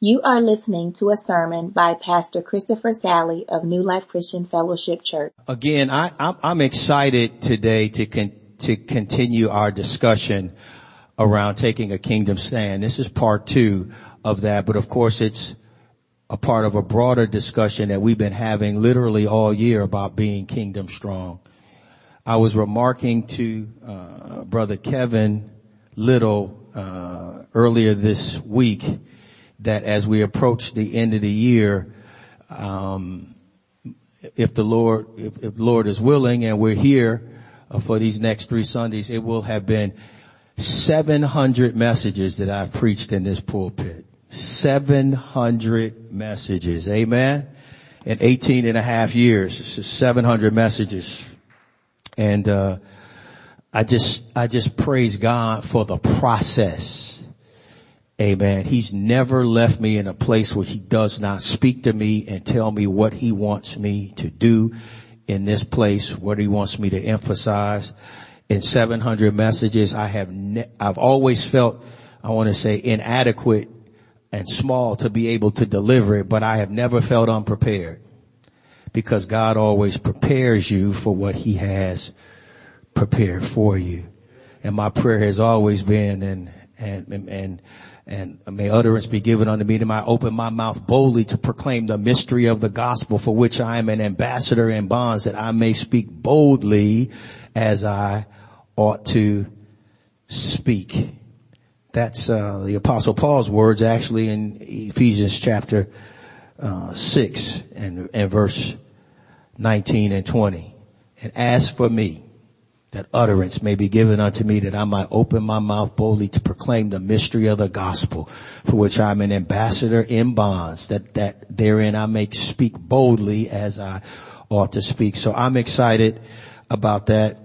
You are listening to a sermon by Pastor Christopher Sally of New Life Christian Fellowship Church. Again, I, I'm, I'm excited today to con- to continue our discussion around taking a kingdom stand. This is part two of that, but of course it's a part of a broader discussion that we've been having literally all year about being kingdom strong. I was remarking to uh, brother Kevin Little uh, earlier this week that as we approach the end of the year, um, if the Lord, if, if, the Lord is willing and we're here uh, for these next three Sundays, it will have been 700 messages that I've preached in this pulpit. 700 messages. Amen. In 18 and a half years, 700 messages. And, uh, I just, I just praise God for the process Amen. He's never left me in a place where he does not speak to me and tell me what he wants me to do in this place, what he wants me to emphasize. In 700 messages, I have, ne- I've always felt, I want to say inadequate and small to be able to deliver it, but I have never felt unprepared because God always prepares you for what he has prepared for you. And my prayer has always been and, and, and, and and may utterance be given unto me to my open my mouth boldly to proclaim the mystery of the gospel for which I am an ambassador in bonds that I may speak boldly as I ought to speak. That's uh, the apostle Paul's words actually in Ephesians chapter uh, 6 and, and verse 19 and 20. And as for me, that utterance may be given unto me that I might open my mouth boldly to proclaim the mystery of the gospel for which I'm an ambassador in bonds that, that therein I may speak boldly as I ought to speak. So I'm excited about that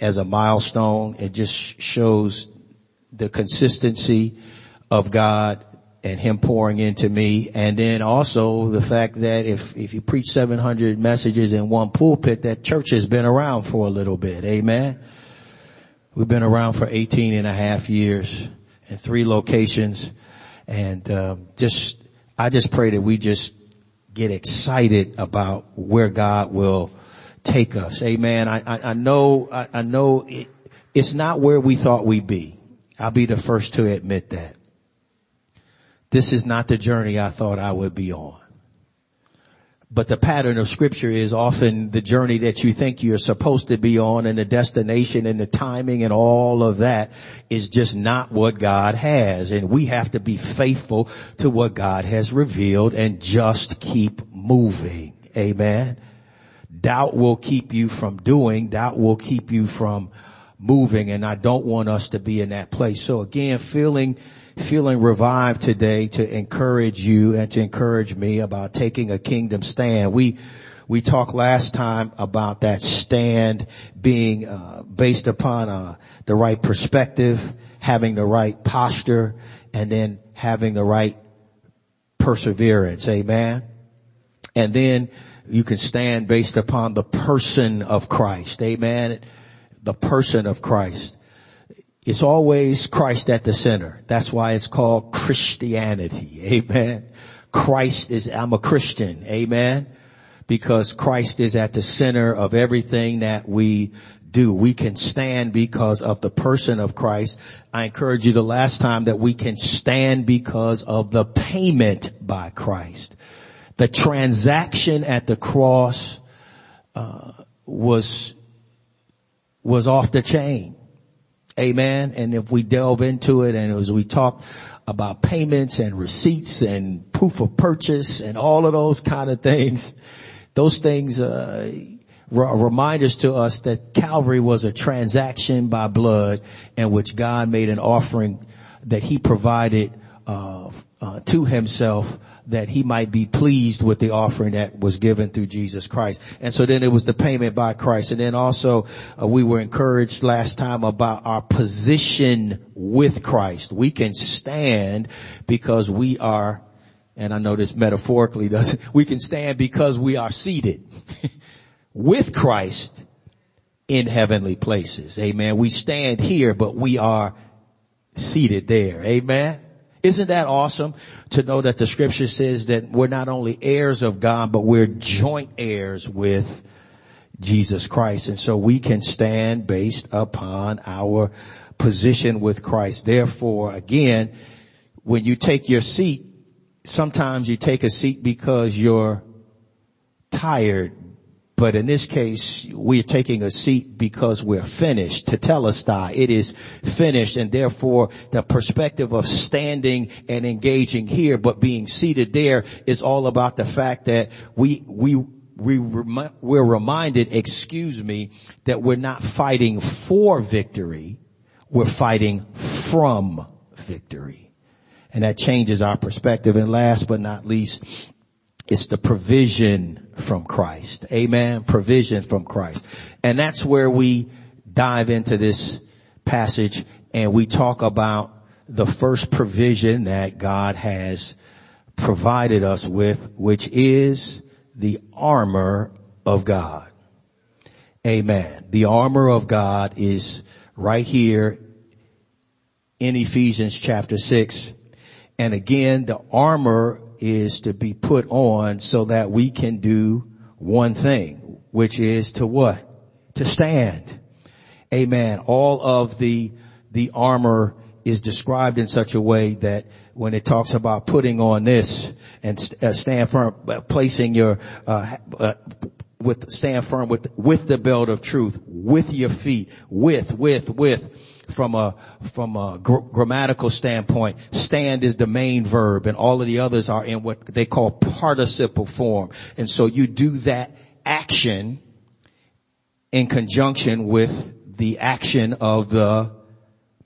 as a milestone. It just shows the consistency of God and him pouring into me. And then also the fact that if, if you preach 700 messages in one pulpit, that church has been around for a little bit. Amen. We've been around for 18 and a half years in three locations. And, um, just, I just pray that we just get excited about where God will take us. Amen. I, I, I know, I, I know it, it's not where we thought we'd be. I'll be the first to admit that this is not the journey I thought I would be on. But the pattern of scripture is often the journey that you think you're supposed to be on and the destination and the timing and all of that is just not what God has. And we have to be faithful to what God has revealed and just keep moving. Amen. Doubt will keep you from doing. Doubt will keep you from moving. And I don't want us to be in that place. So again, feeling feeling revived today to encourage you and to encourage me about taking a kingdom stand. We, we talked last time about that stand being uh, based upon uh, the right perspective, having the right posture, and then having the right perseverance. Amen. And then you can stand based upon the person of Christ. Amen. The person of Christ. It's always Christ at the center. That's why it's called Christianity. Amen. Christ is, I'm a Christian. Amen. Because Christ is at the center of everything that we do. We can stand because of the person of Christ. I encourage you the last time that we can stand because of the payment by Christ. The transaction at the cross, uh, was, was off the chain. Amen. And if we delve into it and as we talk about payments and receipts and proof of purchase and all of those kind of things, those things, uh, are reminders to us that Calvary was a transaction by blood in which God made an offering that he provided, uh, uh, to himself that he might be pleased with the offering that was given through Jesus Christ. And so then it was the payment by Christ. And then also uh, we were encouraged last time about our position with Christ. We can stand because we are, and I know this metaphorically doesn't, we can stand because we are seated with Christ in heavenly places. Amen. We stand here, but we are seated there. Amen Isn't that awesome to know that the scripture says that we're not only heirs of God, but we're joint heirs with Jesus Christ. And so we can stand based upon our position with Christ. Therefore, again, when you take your seat, sometimes you take a seat because you're tired. But in this case, we're taking a seat because we're finished. To tell us, Tetelestai, it is finished and therefore the perspective of standing and engaging here but being seated there is all about the fact that we, we, we, we're reminded, excuse me, that we're not fighting for victory. We're fighting from victory. And that changes our perspective. And last but not least, it's the provision from Christ. Amen. Provision from Christ. And that's where we dive into this passage and we talk about the first provision that God has provided us with, which is the armor of God. Amen. The armor of God is right here in Ephesians chapter six. And again, the armor is to be put on so that we can do one thing, which is to what? To stand. Amen. All of the, the armor is described in such a way that when it talks about putting on this and uh, stand firm, uh, placing your, uh, uh, with, stand firm with, with the belt of truth, with your feet, with, with, with, from a, from a gr- grammatical standpoint, stand is the main verb and all of the others are in what they call participle form. And so you do that action in conjunction with the action of the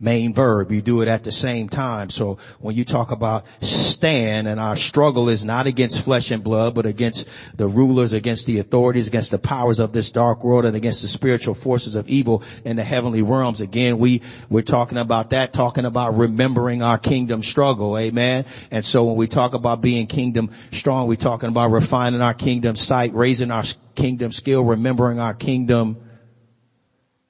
main verb. You do it at the same time. So when you talk about stand and our struggle is not against flesh and blood, but against the rulers, against the authorities, against the powers of this dark world and against the spiritual forces of evil in the heavenly realms. Again, we, we're talking about that, talking about remembering our kingdom struggle. Amen. And so when we talk about being kingdom strong, we're talking about refining our kingdom sight, raising our kingdom skill, remembering our kingdom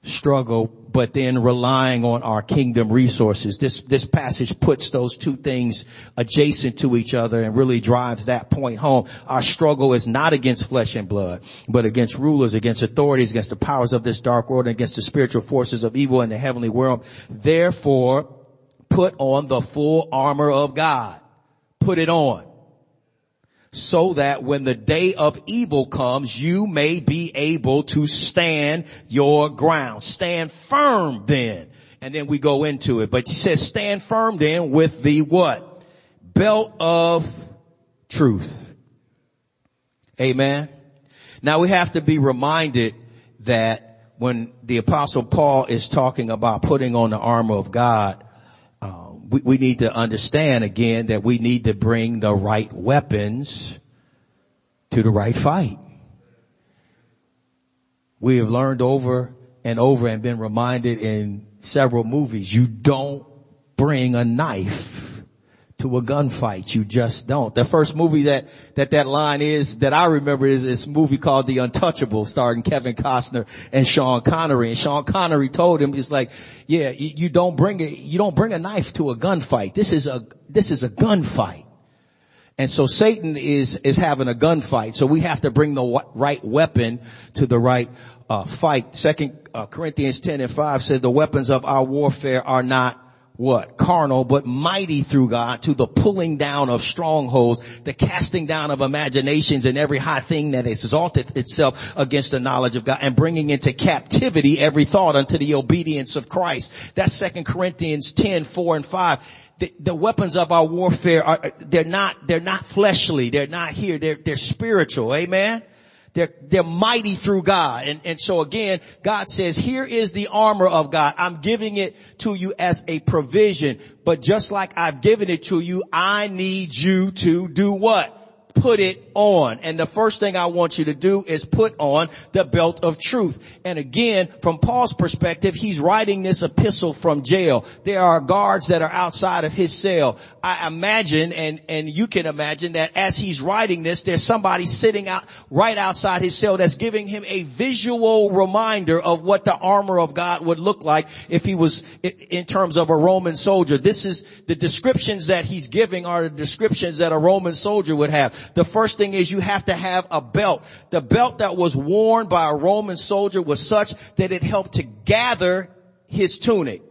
struggle, but then relying on our kingdom resources. This, this passage puts those two things adjacent to each other and really drives that point home. Our struggle is not against flesh and blood, but against rulers, against authorities, against the powers of this dark world, and against the spiritual forces of evil in the heavenly world. Therefore, put on the full armor of God. Put it on so that when the day of evil comes, you may be able to stand your ground. Stand firm then. And then we go into it. But he says stand firm then with the what? Belt of truth. Amen. Now we have to be reminded that when the apostle Paul is talking about putting on the armor of God, we, we need to understand again that we need to bring the right weapons to the right fight. We have learned over and over and been reminded in several movies, you don't bring a knife to a gunfight. You just don't. The first movie that, that that line is, that I remember is this movie called The Untouchable starring Kevin Costner and Sean Connery. And Sean Connery told him, he's like, yeah, you, you don't bring a, you don't bring a knife to a gunfight. This is a, this is a gunfight. And so Satan is, is having a gunfight. So we have to bring the right weapon to the right uh, fight. Second uh, Corinthians 10 and 5 says the weapons of our warfare are not what? Carnal, but mighty through God to the pulling down of strongholds, the casting down of imaginations and every high thing that exalted itself against the knowledge of God and bringing into captivity every thought unto the obedience of Christ. That's second Corinthians 10, 4 and 5. The, the, weapons of our warfare are, they're not, they're not fleshly. They're not here. They're, they're spiritual. Amen. They're, they're mighty through God. And, and so again, God says, here is the armor of God. I'm giving it to you as a provision. But just like I've given it to you, I need you to do what? Put it on. And the first thing I want you to do is put on the belt of truth. And again, from Paul's perspective, he's writing this epistle from jail. There are guards that are outside of his cell. I imagine, and, and you can imagine that as he's writing this, there's somebody sitting out right outside his cell that's giving him a visual reminder of what the armor of God would look like if he was in terms of a Roman soldier. This is the descriptions that he's giving are the descriptions that a Roman soldier would have. The first thing is you have to have a belt. The belt that was worn by a Roman soldier was such that it helped to gather his tunic.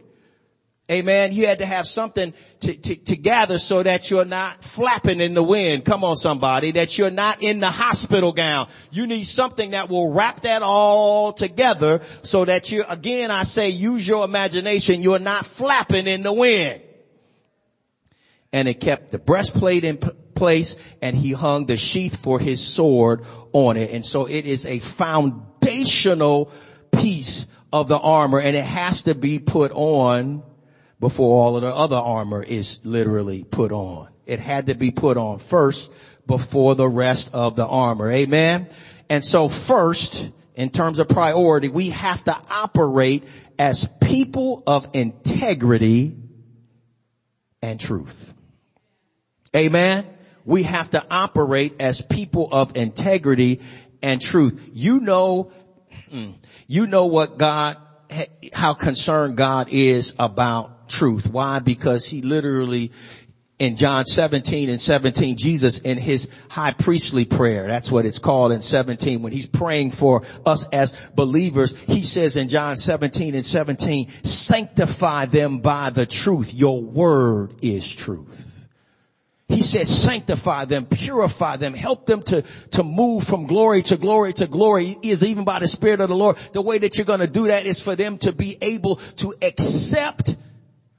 Amen. You had to have something to, to, to, gather so that you're not flapping in the wind. Come on somebody. That you're not in the hospital gown. You need something that will wrap that all together so that you, again I say use your imagination. You're not flapping in the wind. And it kept the breastplate in place and he hung the sheath for his sword on it. And so it is a foundational piece of the armor and it has to be put on before all of the other armor is literally put on. It had to be put on first before the rest of the armor. Amen. And so first, in terms of priority, we have to operate as people of integrity and truth. Amen. We have to operate as people of integrity and truth. You know, hmm, you know what God, how concerned God is about truth. Why? Because he literally, in John 17 and 17, Jesus in his high priestly prayer, that's what it's called in 17, when he's praying for us as believers, he says in John 17 and 17, sanctify them by the truth. Your word is truth. He says sanctify them, purify them, help them to, to move from glory to glory to glory is even by the Spirit of the Lord. The way that you're going to do that is for them to be able to accept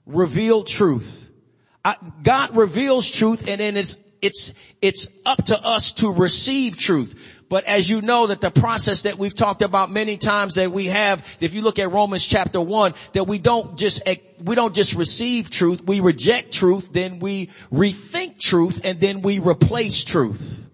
revealed truth. God reveals truth and then it's, it's, it's up to us to receive truth. But as you know that the process that we've talked about many times that we have, if you look at Romans chapter one, that we don't just, eh, we don't just receive truth, we reject truth, then we rethink truth, and then we replace truth.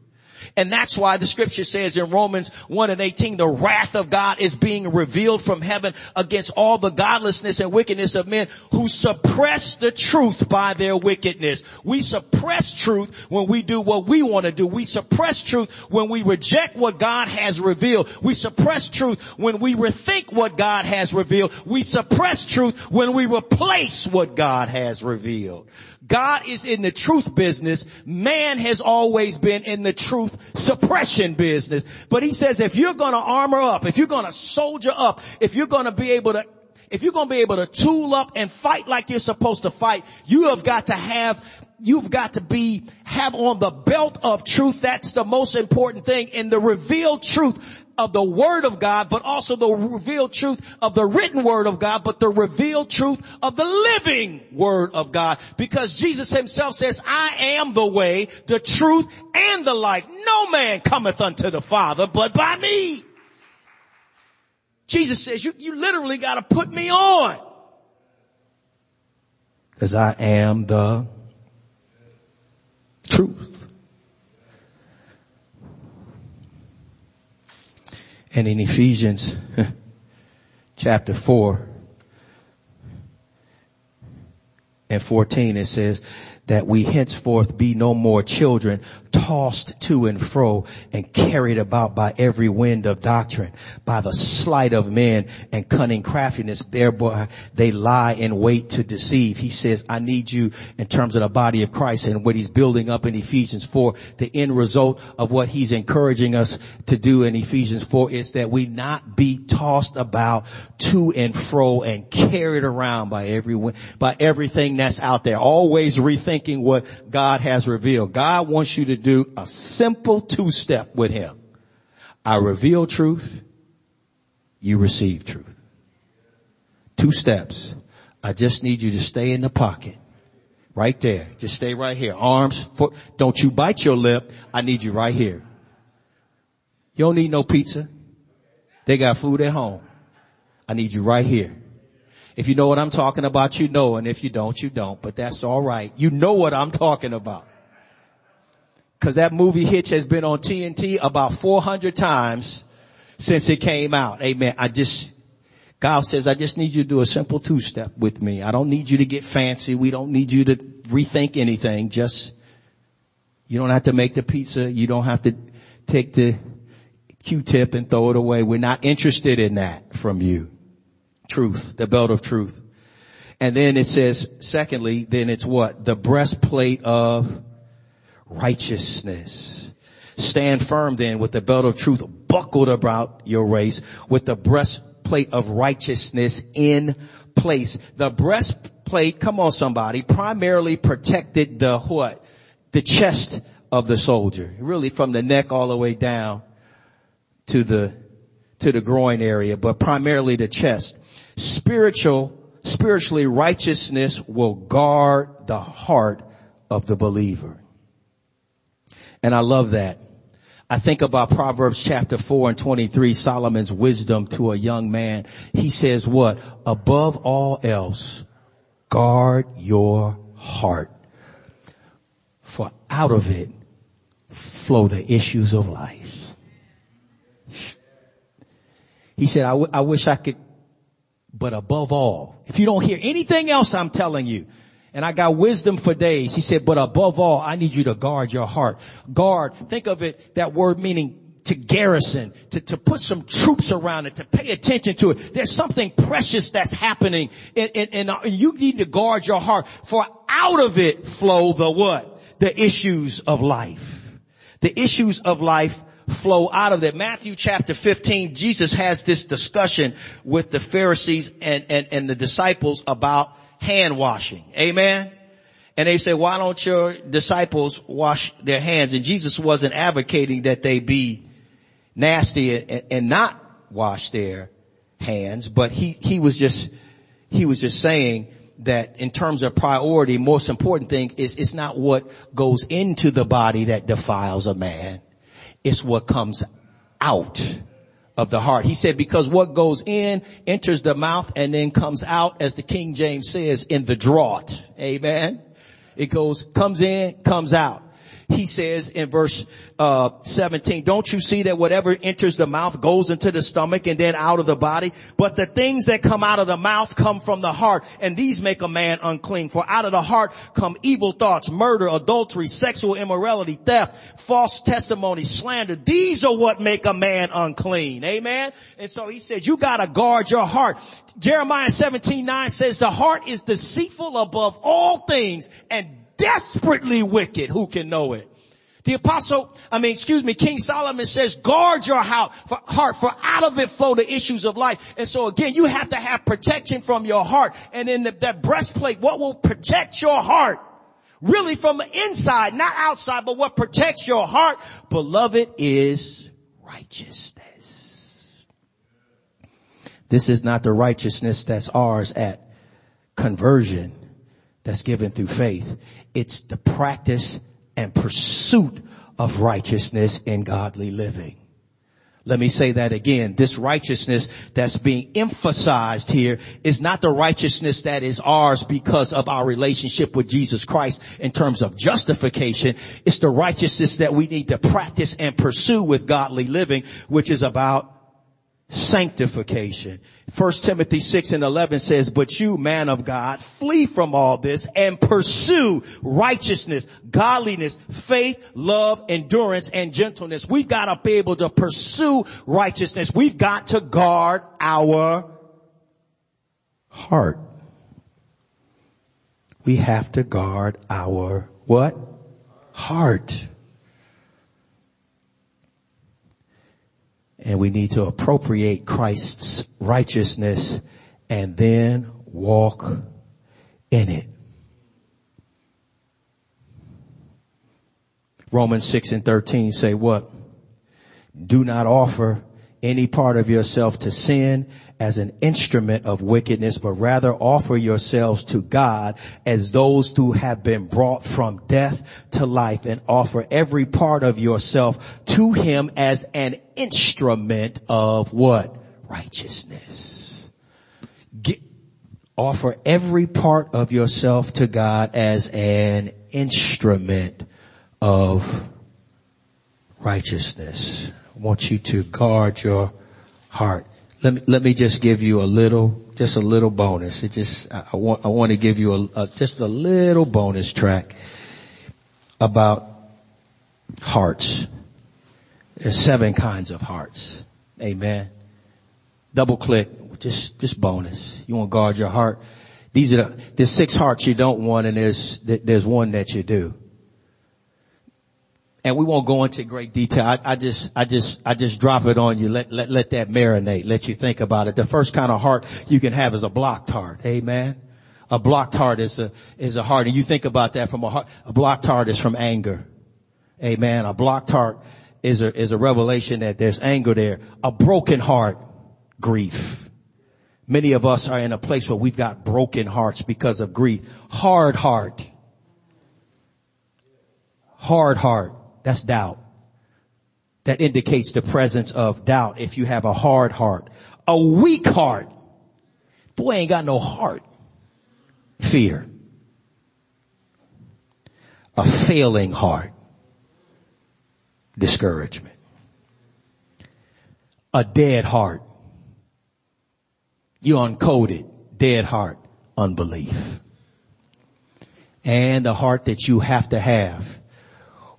And that's why the scripture says in Romans 1 and 18, the wrath of God is being revealed from heaven against all the godlessness and wickedness of men who suppress the truth by their wickedness. We suppress truth when we do what we want to do. We suppress truth when we reject what God has revealed. We suppress truth when we rethink what God has revealed. We suppress truth when we replace what God has revealed. God is in the truth business. Man has always been in the truth suppression business. But he says if you're gonna armor up, if you're gonna soldier up, if you're gonna be able to if you're to be able to tool up and fight like you're supposed to fight, you have got to have, you've got to be, have on the belt of truth. That's the most important thing in the revealed truth of the word of God, but also the revealed truth of the written word of God, but the revealed truth of the living word of God. Because Jesus himself says, I am the way, the truth, and the life. No man cometh unto the Father but by me. Jesus says, you, you literally gotta put me on. Cause I am the truth. And in Ephesians chapter 4 and 14 it says that we henceforth be no more children tossed to and fro and carried about by every wind of doctrine, by the sleight of men and cunning craftiness. Thereby they lie in wait to deceive. He says, I need you in terms of the body of Christ and what he's building up in Ephesians 4. The end result of what he's encouraging us to do in Ephesians 4 is that we not be tossed about to and fro and carried around by everyone, by everything that's out there. Always rethinking what God has revealed. God wants you to do a simple two-step with him. I reveal truth, you receive truth. Two steps. I just need you to stay in the pocket. Right there. Just stay right here. Arms, foot. Don't you bite your lip. I need you right here. You don't need no pizza. They got food at home. I need you right here. If you know what I'm talking about, you know, and if you don't, you don't, but that's alright. You know what I'm talking about. Cause that movie Hitch has been on TNT about 400 times since it came out. Amen. I just, God says, I just need you to do a simple two step with me. I don't need you to get fancy. We don't need you to rethink anything. Just, you don't have to make the pizza. You don't have to take the Q-tip and throw it away. We're not interested in that from you. Truth, the belt of truth. And then it says, secondly, then it's what? The breastplate of righteousness. Stand firm then with the belt of truth buckled about your waist with the breastplate of righteousness in place. The breastplate, come on somebody, primarily protected the what? The chest of the soldier. Really from the neck all the way down to the, to the groin area, but primarily the chest. Spiritual spiritually righteousness will guard the heart of the believer. And I love that. I think about Proverbs chapter 4 and 23, Solomon's wisdom to a young man. He says what? Above all else, guard your heart. For out of it flow the issues of life. He said, I, w- I wish I could but above all, if you don't hear anything else I'm telling you, and I got wisdom for days, he said, but above all, I need you to guard your heart. Guard, think of it, that word meaning to garrison, to, to put some troops around it, to pay attention to it. There's something precious that's happening and, and, and you need to guard your heart for out of it flow the what? The issues of life. The issues of life flow out of that. Matthew chapter 15, Jesus has this discussion with the Pharisees and, and, and the disciples about hand washing. Amen. And they say, why don't your disciples wash their hands? And Jesus wasn't advocating that they be nasty and, and not wash their hands, but he, he was just, he was just saying that in terms of priority, most important thing is it's not what goes into the body that defiles a man. It's what comes out of the heart. He said, because what goes in enters the mouth and then comes out, as the King James says, in the draught. Amen. It goes, comes in, comes out he says in verse uh, 17, don't you see that whatever enters the mouth goes into the stomach and then out of the body? But the things that come out of the mouth come from the heart and these make a man unclean. For out of the heart come evil thoughts, murder, adultery, sexual immorality, theft, false testimony, slander. These are what make a man unclean. Amen. And so he said, you gotta guard your heart. Jeremiah 17, 9 says the heart is deceitful above all things and desperately wicked. Who can know it? The apostle, I mean, excuse me, King Solomon says, guard your heart, for out of it flow the issues of life. And so again, you have to have protection from your heart. And in the, that breastplate, what will protect your heart? Really from the inside, not outside, but what protects your heart, beloved, is righteousness. This is not the righteousness that's ours at conversion that's given through faith. It's the practice and pursuit of righteousness in godly living. Let me say that again. This righteousness that's being emphasized here is not the righteousness that is ours because of our relationship with Jesus Christ in terms of justification. It's the righteousness that we need to practice and pursue with godly living, which is about sanctification. 1 Timothy 6 and 11 says, but you man of God, flee from all this and pursue righteousness, godliness, faith, love, endurance, and gentleness. We've got to be able to pursue righteousness. We've got to guard our heart. We have to guard our what? Heart. And we need to appropriate Christ's righteousness and then walk in it. Romans 6 and 13 say what? Do not offer any part of yourself to sin as an instrument of wickedness, but rather offer yourselves to God as those who have been brought from death to life and offer every part of yourself to him as an instrument of what? Righteousness. Get, offer every part of yourself to God as an instrument of righteousness. I want you to guard your heart. Let me, let me just give you a little, just a little bonus. It just, I, want, I want to give you a, a, just a little bonus track about hearts. There's seven kinds of hearts. Amen. Double click, just, just bonus. You want to guard your heart. These are the, there's six hearts you don't want and there's, there's one that you do and we won't go into great detail. I, I, just, I just, I just drop it on you. Let, let, let that marinate. Let you think about it. The first kind of heart you can have is a blocked heart. Amen. A blocked heart is a, is a heart. And you think about that from a heart, a blocked heart is from anger. Amen. A blocked heart is a, is a revelation that there's anger there. A broken heart, grief. Many of us are in a place where we've got broken hearts because of grief. Hard heart. Hard heart that's doubt. That indicates the presence of doubt if you have a hard heart. A weak heart. Boy ain't got no heart. Fear. A failing heart. Discouragement. A dead heart. You uncoded. Dead heart. Unbelief. And a heart that you have to have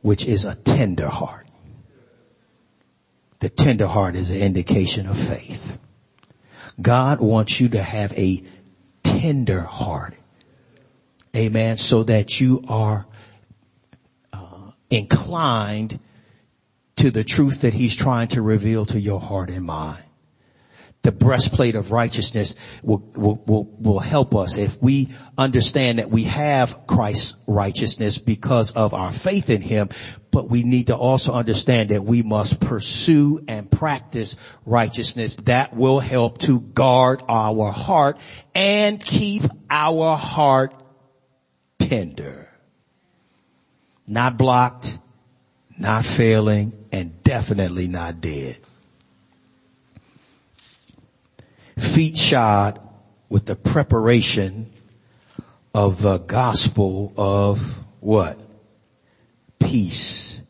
which is a tender heart. The tender heart is an indication of faith. God wants you to have a tender heart. Amen. So that you are uh, inclined to the truth that he's trying to reveal to your heart and mind the breastplate of righteousness will, will, will, will help us if we understand that we have Christ's righteousness because of our faith in Him, but we need to also understand that we must pursue and practice righteousness that will help to guard our heart and keep our heart tender. Not blocked, not failing, and definitely not dead. Feet shod with the preparation of the gospel of what? Peace.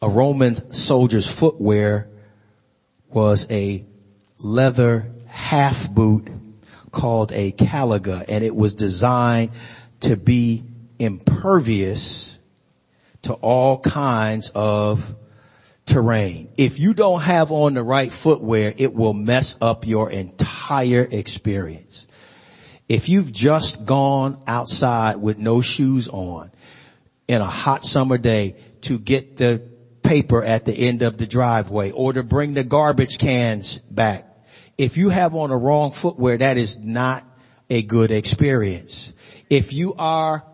A Roman soldier's footwear was a leather half boot called a caliga and it was designed to be impervious to all kinds of terrain. If you don't have on the right footwear, it will mess up your entire experience. If you've just gone outside with no shoes on in a hot summer day to get the paper at the end of the driveway or to bring the garbage cans back, if you have on the wrong footwear, that is not a good experience. If you are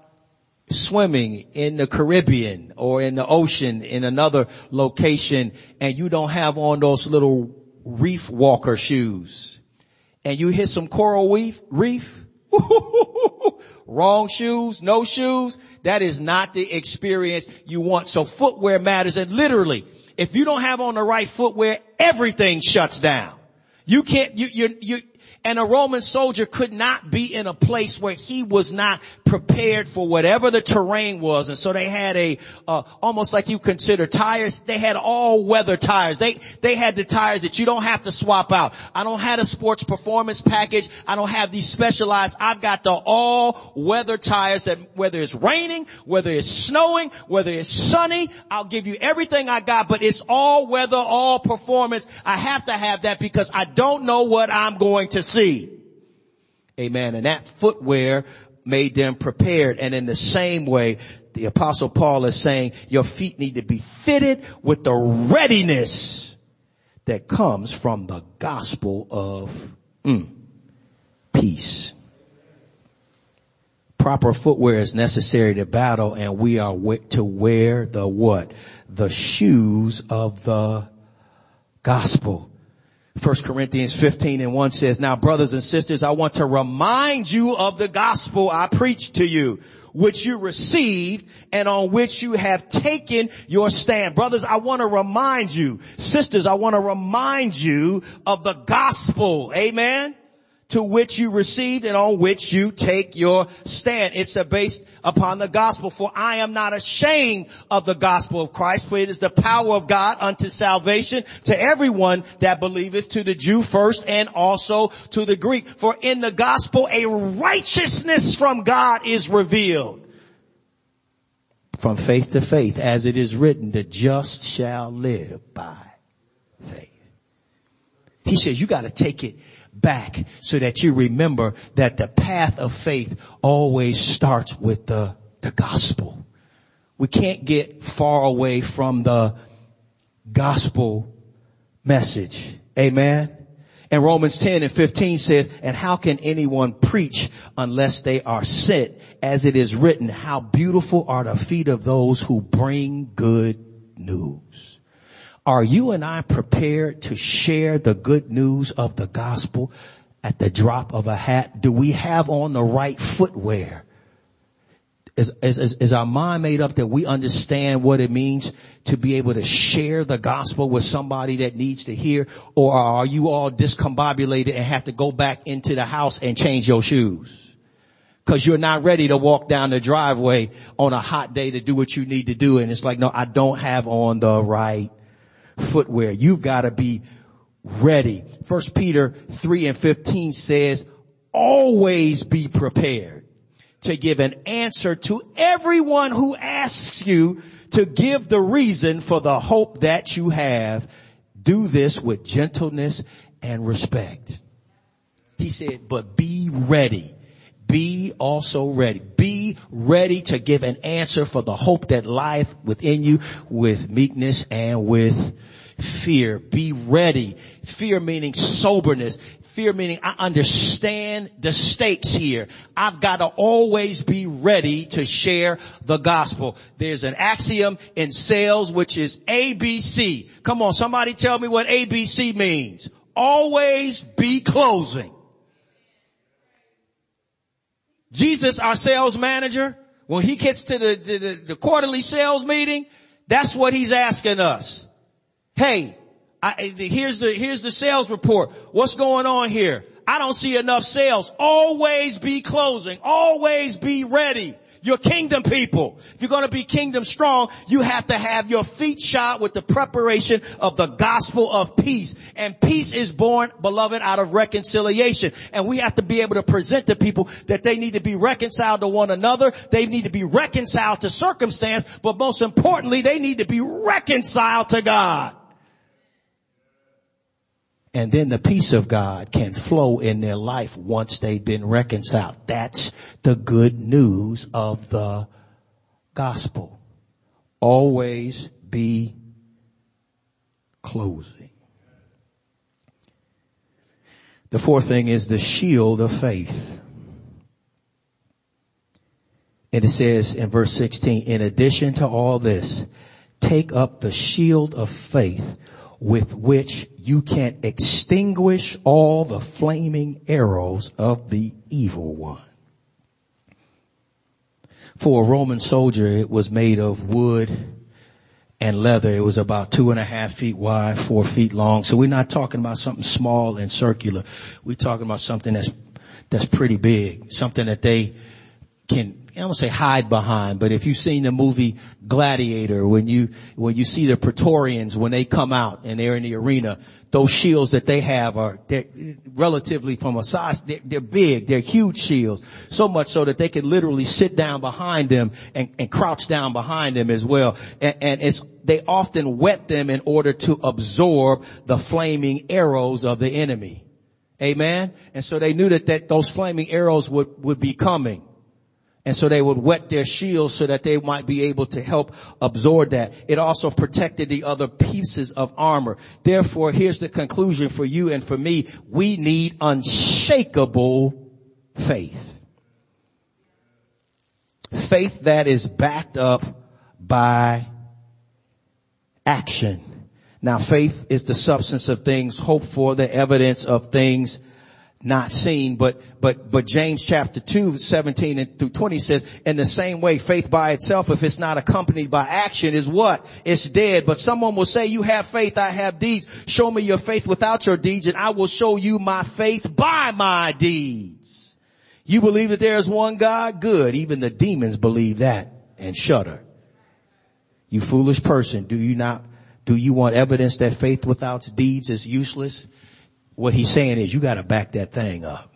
swimming in the Caribbean or in the ocean in another location and you don't have on those little reef walker shoes and you hit some coral reef, reef, wrong shoes, no shoes, that is not the experience you want. So footwear matters and literally, if you don't have on the right footwear, everything shuts down. You can't, you, you, you, and a Roman soldier could not be in a place where he was not prepared for whatever the terrain was. And so they had a, uh, almost like you consider tires, they had all weather tires. They, they had the tires that you don't have to swap out. I don't have a sports performance package. I don't have these specialized. I've got the all weather tires that whether it's raining, whether it's snowing, whether it's sunny, I'll give you everything I got, but it's all weather, all performance. I have to have that because I don't know what I'm going to see. Amen. And that footwear made them prepared. And in the same way, the apostle Paul is saying your feet need to be fitted with the readiness that comes from the gospel of mm, peace. Proper footwear is necessary to battle and we are to wear the what? The shoes of the gospel. 1 Corinthians 15 and 1 says, now brothers and sisters, I want to remind you of the gospel I preached to you, which you received and on which you have taken your stand. Brothers, I want to remind you, sisters, I want to remind you of the gospel. Amen. To which you received and on which you take your stand. It's based upon the gospel. For I am not ashamed of the gospel of Christ, for it is the power of God unto salvation to everyone that believeth, to the Jew first and also to the Greek. For in the gospel a righteousness from God is revealed. From faith to faith, as it is written, the just shall live by faith. He says you gotta take it back so that you remember that the path of faith always starts with the, the gospel. We can't get far away from the gospel message. Amen. And Romans 10 and 15 says, and how can anyone preach unless they are sent? As it is written, how beautiful are the feet of those who bring good news. Are you and I prepared to share the good news of the gospel at the drop of a hat? Do we have on the right footwear? Is, is, is, our mind made up that we understand what it means to be able to share the gospel with somebody that needs to hear? Or are you all discombobulated and have to go back into the house and change your shoes? Cause you're not ready to walk down the driveway on a hot day to do what you need to do. And it's like, no, I don't have on the right footwear. You've got to be ready. First Peter 3 and 15 says, always be prepared to give an answer to everyone who asks you to give the reason for the hope that you have. Do this with gentleness and respect. He said, but be ready. Be also ready. Be ready to give an answer for the hope that lieth within you with meekness and with fear. Be ready. Fear meaning soberness. Fear meaning I understand the stakes here. I've got to always be ready to share the gospel. There's an axiom in sales which is ABC. Come on, somebody tell me what ABC means. Always be closing. Jesus, our sales manager, when he gets to the, the, the, quarterly sales meeting, that's what he's asking us. Hey, I, here's the, here's the sales report. What's going on here? I don't see enough sales. Always be closing. Always be ready. You're kingdom people. If you're going to be kingdom strong, you have to have your feet shod with the preparation of the gospel of peace. And peace is born, beloved, out of reconciliation. And we have to be able to present to people that they need to be reconciled to one another. They need to be reconciled to circumstance, but most importantly, they need to be reconciled to God and then the peace of God can flow in their life once they've been reconciled. That's the good news of the gospel. Always be closing. The fourth thing is the shield of faith. And it says in verse 16, in addition to all this, take up the shield of faith with which you can't extinguish all the flaming arrows of the evil one. For a Roman soldier, it was made of wood and leather. It was about two and a half feet wide, four feet long. So we're not talking about something small and circular. We're talking about something that's, that's pretty big. Something that they can I don't say hide behind, but if you've seen the movie Gladiator, when you, when you see the Praetorians, when they come out and they're in the arena, those shields that they have are, relatively from a size, they're, they're big, they're huge shields. So much so that they can literally sit down behind them and, and crouch down behind them as well. And, and it's, they often wet them in order to absorb the flaming arrows of the enemy. Amen. And so they knew that, that those flaming arrows would, would be coming. And so they would wet their shields so that they might be able to help absorb that. It also protected the other pieces of armor. Therefore, here's the conclusion for you and for me. We need unshakable faith. Faith that is backed up by action. Now faith is the substance of things hoped for, the evidence of things not seen, but, but, but James chapter 2, 17 and through 20 says, in the same way, faith by itself, if it's not accompanied by action is what? It's dead. But someone will say, you have faith, I have deeds. Show me your faith without your deeds and I will show you my faith by my deeds. You believe that there is one God? Good. Even the demons believe that and shudder. You foolish person, do you not, do you want evidence that faith without deeds is useless? What he's saying is you gotta back that thing up.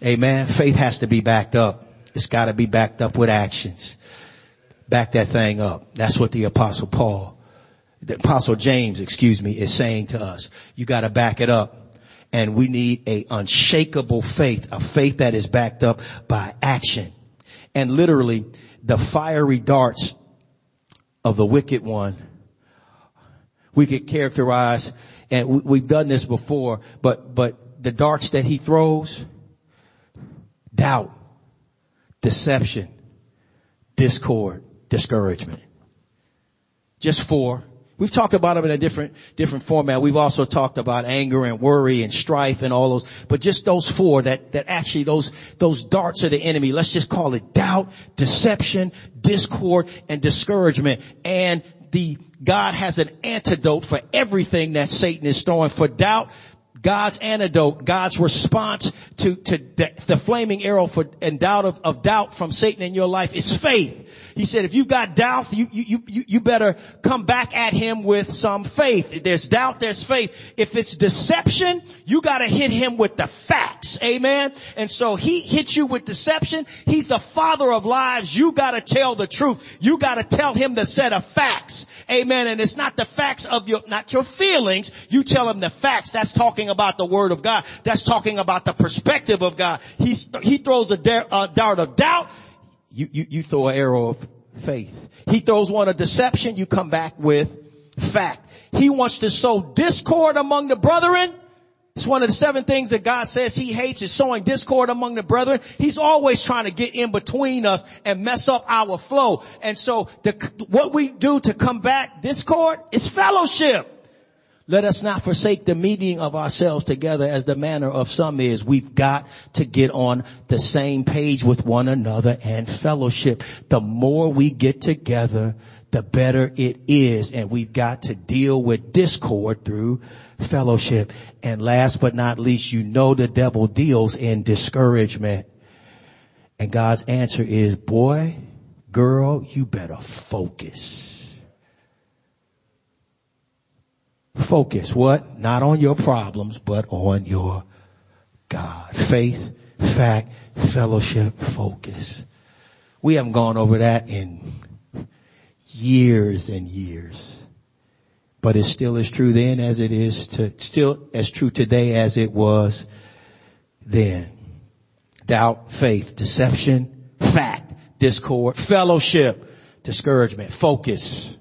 Amen. Faith has to be backed up. It's gotta be backed up with actions. Back that thing up. That's what the apostle Paul, the apostle James, excuse me, is saying to us. You gotta back it up. And we need a unshakable faith, a faith that is backed up by action. And literally, the fiery darts of the wicked one, we could characterize, and we've done this before, but, but the darts that he throws, doubt, deception, discord, discouragement. Just four. We've talked about them in a different, different format. We've also talked about anger and worry and strife and all those, but just those four that, that actually those, those darts of the enemy, let's just call it doubt, deception, discord, and discouragement. And the, God has an antidote for everything that Satan is throwing for doubt, God's antidote, God's response to, to the, the flaming arrow for, and doubt of, of doubt from Satan in your life is faith. He said, if you've got doubt, you, you, you, you better come back at him with some faith. If there's doubt, there's faith. If it's deception, you gotta hit him with the facts. Amen. And so he hits you with deception. He's the father of lies. You gotta tell the truth. You gotta tell him the set of facts. Amen. And it's not the facts of your, not your feelings. You tell him the facts. That's talking about the word of God. That's talking about the perspective of God. He's, he throws a, dart, a dart of doubt. You, you, you throw an arrow of faith. He throws one of deception. You come back with fact. He wants to sow discord among the brethren. It's one of the seven things that God says he hates is sowing discord among the brethren. He's always trying to get in between us and mess up our flow. And so the, what we do to combat discord is fellowship. Let us not forsake the meeting of ourselves together as the manner of some is. We've got to get on the same page with one another and fellowship. The more we get together, the better it is. And we've got to deal with discord through fellowship. And last but not least, you know the devil deals in discouragement. And God's answer is, boy, girl, you better focus. Focus what? Not on your problems, but on your God. Faith, fact, fellowship, focus. We haven't gone over that in years and years. But it still is true then as it is to, still as true today as it was then. Doubt, faith, deception, fact, discord, fellowship, discouragement, focus,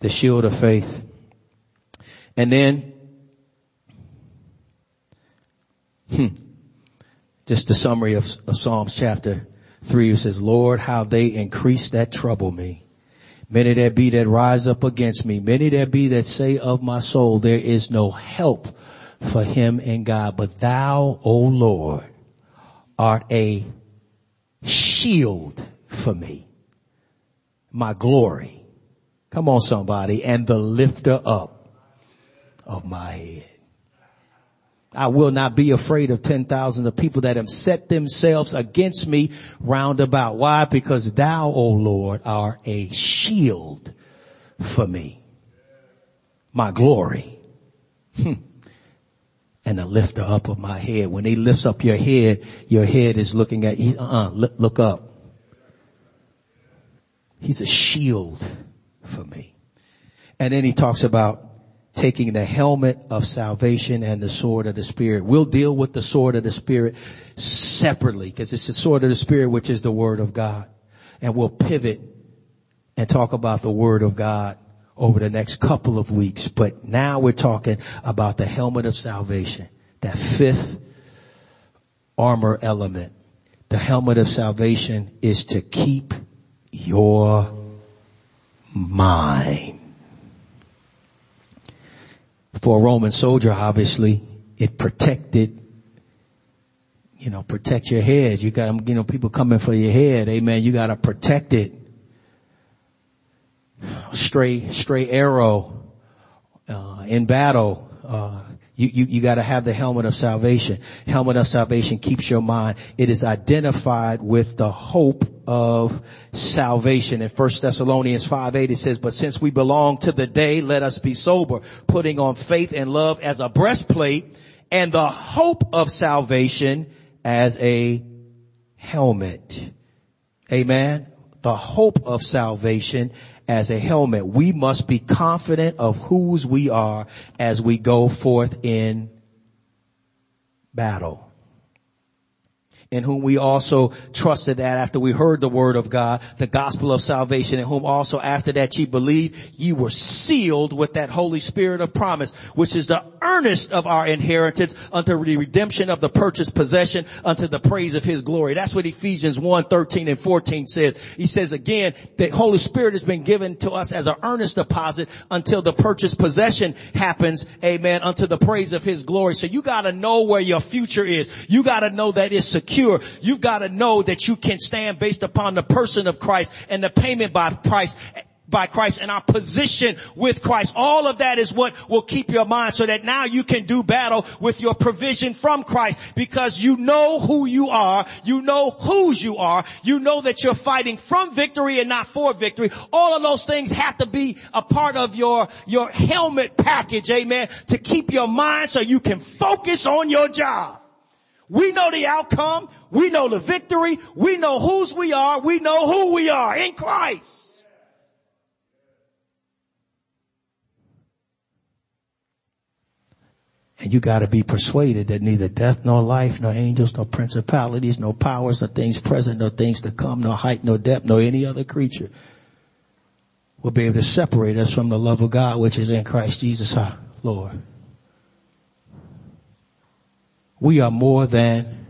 the shield of faith. And then, hmm, just a summary of, of Psalms chapter three, it says, Lord, how they increase that trouble me. Many there be that rise up against me. Many there be that say of my soul, there is no help for him in God. But thou, O Lord, art a shield for me. My glory. Come on somebody. And the lifter up of my head. I will not be afraid of ten thousands of people that have set themselves against me round about. Why? Because thou, O Lord, are a shield for me. My glory. Hmm. and the lifter up of my head. When he lifts up your head, your head is looking at, uh-uh, look, look up. He's a shield for me. And then he talks about taking the helmet of salvation and the sword of the spirit. We'll deal with the sword of the spirit separately because it's the sword of the spirit which is the word of God. And we'll pivot and talk about the word of God over the next couple of weeks. But now we're talking about the helmet of salvation, that fifth armor element. The helmet of salvation is to keep your mind for a Roman soldier, obviously, it protected, you know, protect your head. You got, you know, people coming for your head. Amen. You got to protect it. Straight, stray arrow, uh, in battle, uh, you, you, you gotta have the helmet of salvation. Helmet of salvation keeps your mind. It is identified with the hope of salvation. In 1 Thessalonians 5, 8 it says, but since we belong to the day, let us be sober, putting on faith and love as a breastplate and the hope of salvation as a helmet. Amen. The hope of salvation as a helmet. We must be confident of whose we are as we go forth in battle in whom we also trusted that after we heard the word of God, the gospel of salvation, in whom also after that ye believed, ye were sealed with that Holy Spirit of promise, which is the earnest of our inheritance unto the redemption of the purchased possession unto the praise of his glory. That's what Ephesians 1, 13 and 14 says. He says again, the Holy Spirit has been given to us as an earnest deposit until the purchased possession happens, amen, unto the praise of his glory. So you gotta know where your future is. You gotta know that it's secure you've got to know that you can stand based upon the person of Christ and the payment by Christ by Christ and our position with Christ. All of that is what will keep your mind so that now you can do battle with your provision from Christ because you know who you are. You know whose you are. You know that you're fighting from victory and not for victory. All of those things have to be a part of your, your helmet package. Amen. To keep your mind so you can focus on your job. We know the outcome. We know the victory. We know whose we are. We know who we are in Christ. And you gotta be persuaded that neither death nor life, nor angels, nor principalities, nor powers, nor things present, nor things to come, nor height, nor depth, nor any other creature will be able to separate us from the love of God which is in Christ Jesus our Lord. We are more than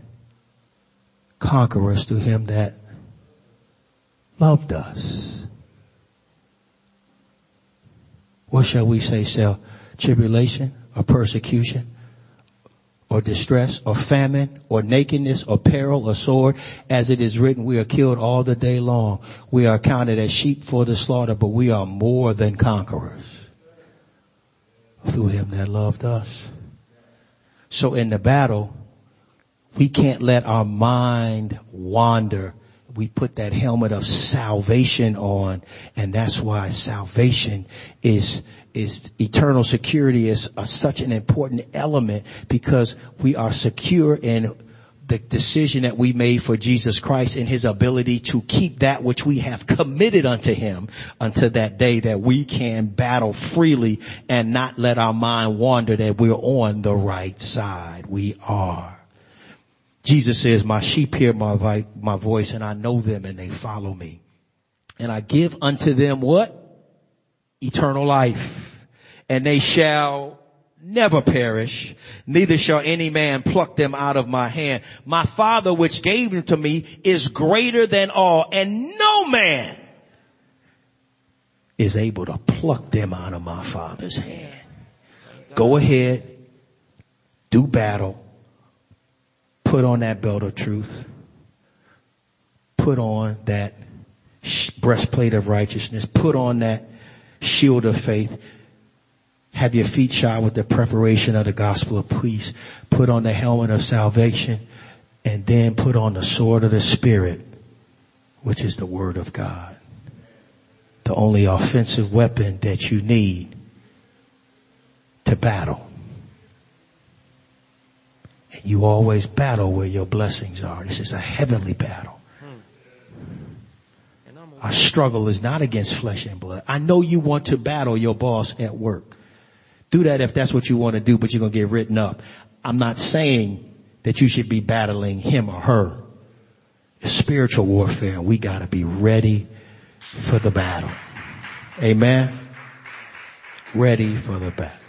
conquerors to him that loved us. What shall we say? Shall tribulation or persecution or distress or famine or nakedness or peril or sword as it is written we are killed all the day long we are counted as sheep for the slaughter but we are more than conquerors through him that loved us so in the battle, we can't let our mind wander. We put that helmet of salvation on and that's why salvation is, is eternal security is a, such an important element because we are secure in the decision that we made for Jesus Christ and his ability to keep that which we have committed unto him until that day that we can battle freely and not let our mind wander that we're on the right side. We are. Jesus says, my sheep hear my, my voice and I know them and they follow me. And I give unto them what? Eternal life. And they shall never perish, neither shall any man pluck them out of my hand. My father which gave them to me is greater than all and no man is able to pluck them out of my father's hand. Go ahead, do battle, put on that belt of truth, put on that breastplate of righteousness, put on that shield of faith, have your feet shod with the preparation of the gospel of peace. Put on the helmet of salvation and then put on the sword of the spirit, which is the word of God. The only offensive weapon that you need to battle. And you always battle where your blessings are. This is a heavenly battle. Our struggle is not against flesh and blood. I know you want to battle your boss at work. Do that if that's what you want to do, but you're going to get written up. I'm not saying that you should be battling him or her. It's spiritual warfare and we got to be ready for the battle. Amen. Ready for the battle.